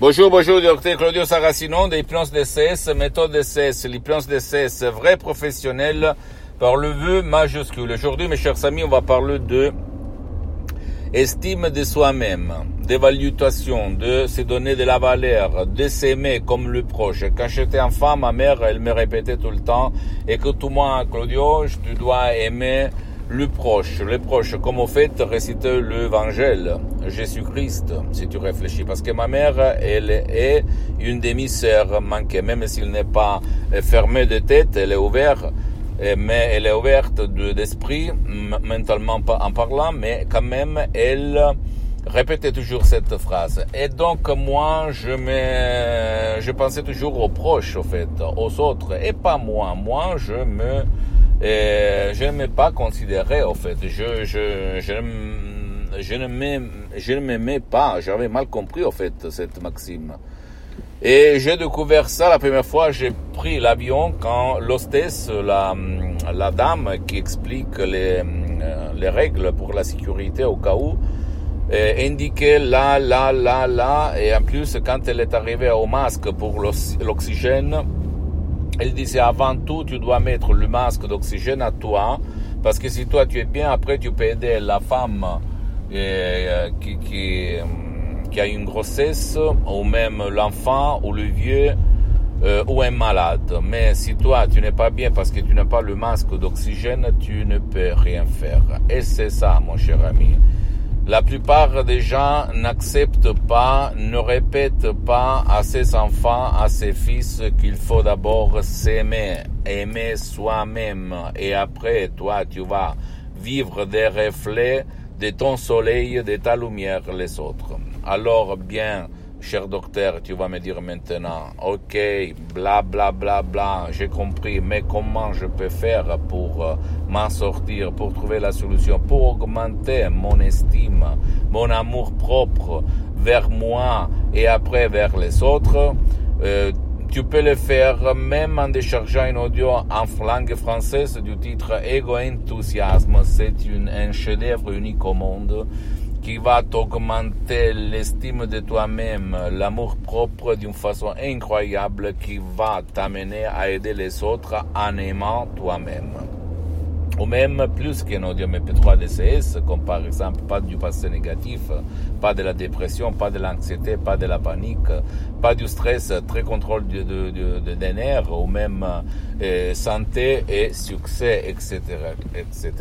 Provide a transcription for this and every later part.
Bonjour, bonjour, docteur Claudio Saracino d'Hypnose DCS, méthode DCS, l'hypnose DCS, vrai professionnel par le vœu majuscule. Aujourd'hui, mes chers amis, on va parler de estime de soi-même, d'évaluation, de se donner de la valeur, de s'aimer comme le proche. Quand j'étais enfant, ma mère, elle me répétait tout le temps, écoute-moi, Claudio, tu dois aimer le proche, le proche, comme au fait réciter l'évangile, Jésus-Christ, si tu réfléchis. Parce que ma mère, elle est une demi-sœur manquée, même s'il n'est pas fermé de tête, elle est ouverte, mais elle est ouverte d'esprit, mentalement en parlant, mais quand même, elle répétait toujours cette phrase. Et donc, moi, je me, je pensais toujours aux proches, au fait, aux autres, et pas moi. Moi, je me, et je ne m'ai pas considéré, en fait. Je, je, je, je ne m'aimais pas. J'avais mal compris, en fait, cette maxime. Et j'ai découvert ça la première fois. J'ai pris l'avion quand l'hostesse, la, dame qui explique les, les règles pour la sécurité au cas où, indiquait là, là, là, là. Et en plus, quand elle est arrivée au masque pour l'oxygène, elle disait avant tout, tu dois mettre le masque d'oxygène à toi, parce que si toi tu es bien, après tu peux aider la femme euh, qui, qui, qui, a une grossesse, ou même l'enfant, ou le vieux, euh, ou un malade. Mais si toi tu n'es pas bien parce que tu n'as pas le masque d'oxygène, tu ne peux rien faire. Et c'est ça, mon cher ami. La plupart des gens n'acceptent pas, ne répètent pas à ses enfants, à ses fils qu'il faut d'abord s'aimer, aimer soi-même et après toi tu vas vivre des reflets de ton soleil, de ta lumière les autres. Alors bien, cher docteur, tu vas me dire maintenant, ok, bla bla bla bla, j'ai compris, mais comment je peux faire pour euh, m'en sortir, pour trouver la solution, pour augmenter mon estime, mon amour propre vers moi et après vers les autres? Euh, tu peux le faire même en déchargeant une audio en langue française du titre Ego Enthousiasme. C'est un chef-d'œuvre unique au monde qui va t'augmenter l'estime de toi-même, l'amour propre d'une façon incroyable qui va t'amener à aider les autres en aimant toi-même. Ou même plus qu'un audio MP3 DCS, comme par exemple pas du passé négatif, pas de la dépression, pas de l'anxiété, pas de la panique, pas du stress, très contrôle de, de, de, des nerfs, ou même euh, santé et succès, etc., etc.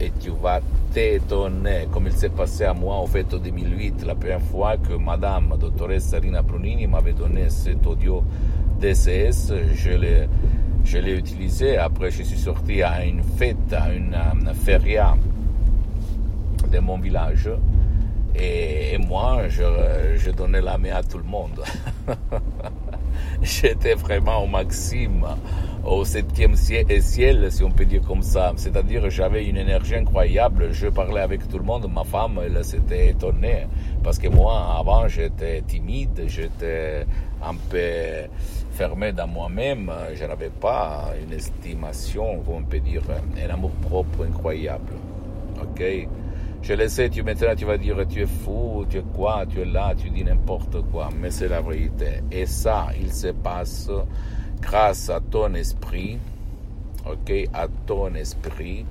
Et tu vas t'étonner, comme il s'est passé à moi, au fait, en 2008, la première fois que Madame Dottoressa Rina Brunini m'avait donné cet audio DCS, je l'ai je l'ai utilisé. Après, je suis sorti à une fête, à une, feria de mon village. Et, moi, je, donnais la main à tout le monde. J'étais vraiment au maxime, au septième ciel, si on peut dire comme ça. C'est-à-dire, j'avais une énergie incroyable. Je parlais avec tout le monde. Ma femme, elle s'était étonnée. Parce que moi, avant, j'étais timide, j'étais un peu fermé dans moi-même, je n'avais pas une estimation, on peut dire, un amour propre incroyable. Ok? Je le sais, tu, maintenant tu vas dire, tu es fou, tu es quoi, tu es là, tu dis n'importe quoi, mais c'est la vérité. Et ça, il se passe grâce à ton esprit, ok, à ton esprit,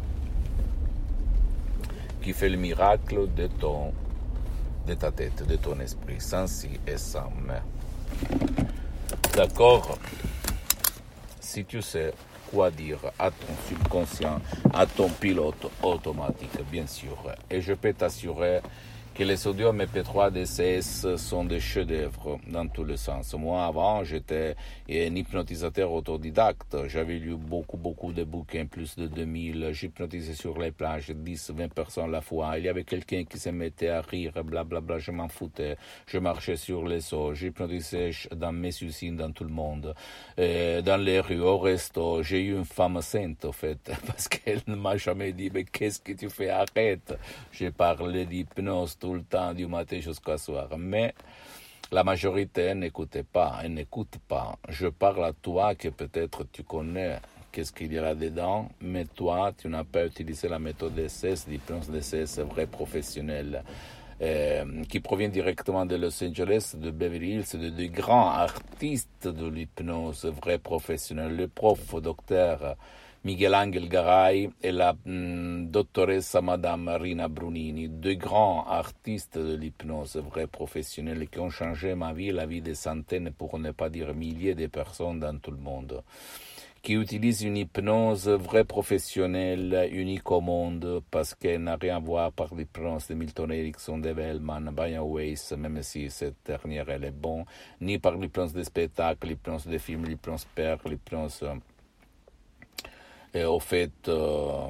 qui fait le miracle de ton de ta tête, de ton esprit, sans si et sans mais. D'accord? Si tu sais quoi dire à ton subconscient, à ton pilote automatique, bien sûr. Et je peux t'assurer que les audios MP3 DCS sont des chefs-d'œuvre dans tous les sens. Moi, avant, j'étais un hypnotisateur autodidacte. J'avais lu beaucoup, beaucoup de bouquins, plus de 2000. J'hypnotisais sur les plages 10, 20 personnes à la fois. Il y avait quelqu'un qui se mettait à rire, blablabla. Bla, bla, je m'en foutais. Je marchais sur les eaux. J'hypnotisais dans mes usines, dans tout le monde. Et dans les rues, au resto. J'ai eu une femme sainte, en fait, parce qu'elle ne m'a jamais dit, mais qu'est-ce que tu fais? Arrête. J'ai parlé d'hypnose tout le temps, du matin jusqu'au soir. Mais la majorité n'écoutait pas, elle n'écoute pas. Je parle à toi que peut-être tu connais qu'est-ce qu'il y a là-dedans, mais toi, tu n'as pas utilisé la méthode d'essai, l'hypnose d'essai, vrai professionnel. Euh, qui provient directement de Los Angeles, de Beverly Hills, de, de grands artistes de l'hypnose, vrais professionnels, le prof, docteur Miguel Angel Garay et la mm, doctoresse Madame Marina Brunini, deux grands artistes de l'hypnose, vrais professionnels qui ont changé ma vie, la vie de centaines, pour ne pas dire milliers de personnes dans tout le monde qui utilisent une hypnose vraie professionnelle, unique au monde, parce qu'elle n'a rien à voir par l'hypnose de Milton Erickson, de Bellman, Brian Weiss, même si cette dernière elle est bonne, ni par l'hypnose des spectacles, l'hypnose des films, l'hypnose père, l'hypnose et au fait euh,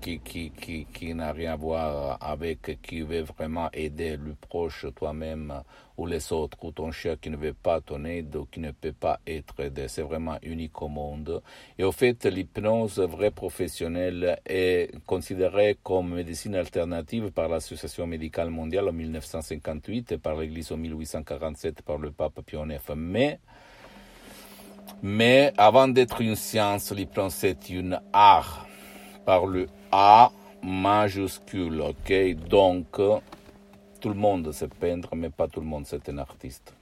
qui, qui, qui, qui n'a rien à voir avec qui veut vraiment aider le proche, toi-même ou les autres, ou ton chien qui ne veut pas ton aide ou qui ne peut pas être aidé. C'est vraiment unique au monde. Et au fait, l'hypnose vraie professionnelle est considérée comme médecine alternative par l'Association médicale mondiale en 1958 et par l'Église en 1847 par le pape Pie. Mais mais avant d'être une science, l'hypnose est une art par le A majuscule, ok? Donc, tout le monde sait peindre, mais pas tout le monde c'est un artiste.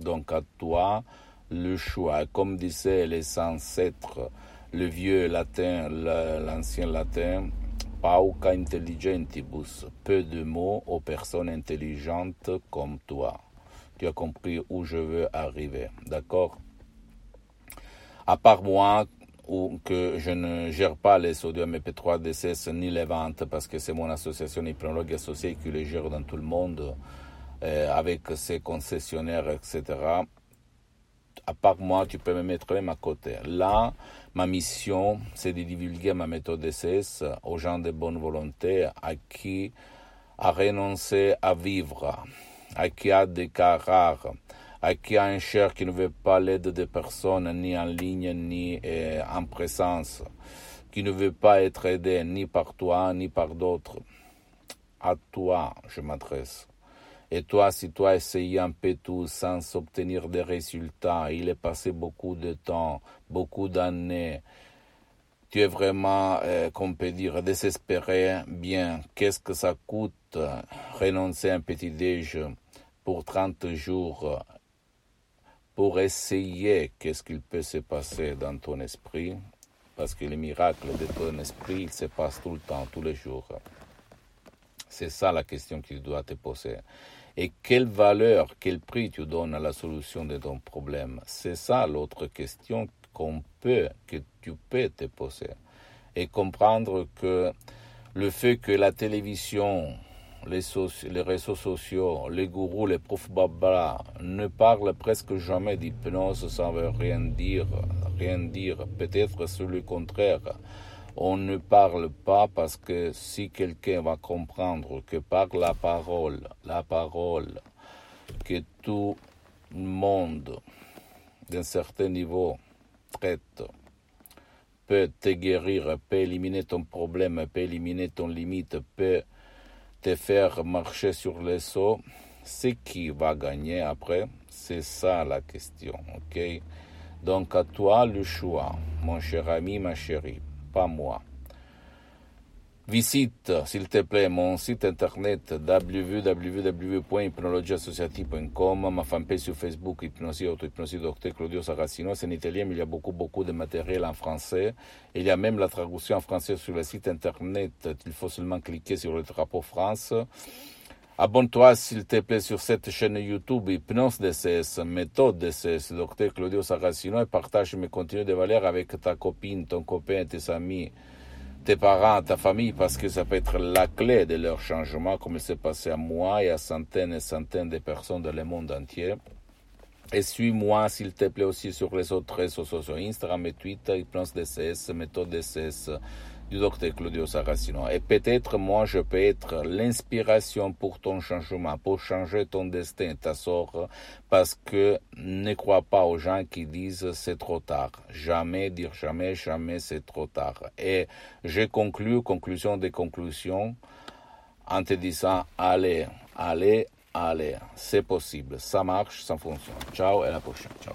Donc, à toi, le choix. Comme disaient les ancêtres, le vieux latin, l'ancien latin, pauca intelligentibus, peu de mots aux personnes intelligentes comme toi. Tu as compris où je veux arriver, d'accord? À part moi, ou que je ne gère pas les sodium MP3 DCS ni les ventes parce que c'est mon association hypnologue associée qui les gère dans tout le monde euh, avec ses concessionnaires, etc. À part moi, tu peux me mettre même à côté. Là, ma mission, c'est de divulguer ma méthode DCS aux gens de bonne volonté à qui a renoncé à vivre, à qui a des cas rares, à qui a un cher qui ne veut pas l'aide des personnes ni en ligne ni euh, en présence, qui ne veut pas être aidé ni par toi ni par d'autres. À toi, je m'adresse. Et toi, si toi essayes un peu tout sans obtenir des résultats, il est passé beaucoup de temps, beaucoup d'années, tu es vraiment, euh, qu'on peut dire, désespéré, bien, qu'est-ce que ça coûte? Renoncer à un petit déj pour 30 jours pour essayer qu'est-ce qu'il peut se passer dans ton esprit, parce que les miracles de ton esprit, se passent tout le temps, tous les jours. C'est ça la question que tu dois te poser. Et quelle valeur, quel prix tu donnes à la solution de ton problème? C'est ça l'autre question qu'on peut, que tu peux te poser. Et comprendre que le fait que la télévision, les, réseaux sociaux, les gourous, les profs babla ne parlent presque jamais d'hypnose, ça veut rien dire, rien dire. Peut-être sur le contraire. On ne parle pas parce que si quelqu'un va comprendre que par la parole, la parole, que tout le monde d'un certain niveau traite, peut te guérir, peut éliminer ton problème, peut éliminer ton limite, peut te faire marcher sur les eaux, c'est qui va gagner après C'est ça la question, ok? Donc à toi le choix, mon cher ami, ma chérie, pas moi. Visite, s'il te plaît, mon site internet www.hypnologieassociative.com, ma fanpage sur Facebook, Hypnosie, Auto-Hypnosie, Docteur Claudio Saracino. C'est en italien, mais il y a beaucoup, beaucoup de matériel en français. il y a même la traduction en français sur le site internet. Il faut seulement cliquer sur le drapeau France. Abonne-toi, s'il te plaît, sur cette chaîne YouTube Hypnose DCS, méthode DCS, Docteur Claudio Saracino, et partage mes contenus de valeur avec ta copine, ton copain, tes amis tes parents, ta famille, parce que ça peut être la clé de leur changement, comme il s'est passé à moi et à centaines et centaines de personnes dans le monde entier. Et suis-moi, s'il te plaît, aussi sur les autres réseaux sociaux, Instagram et Twitter, DCS, du docteur Claudio Saracino. Et peut-être moi, je peux être l'inspiration pour ton changement, pour changer ton destin, ta sort, parce que ne crois pas aux gens qui disent c'est trop tard. Jamais dire jamais, jamais c'est trop tard. Et je conclue, conclusion des conclusions, en te disant allez, allez, allez, c'est possible, ça marche, ça fonctionne. Ciao et à la prochaine. Ciao.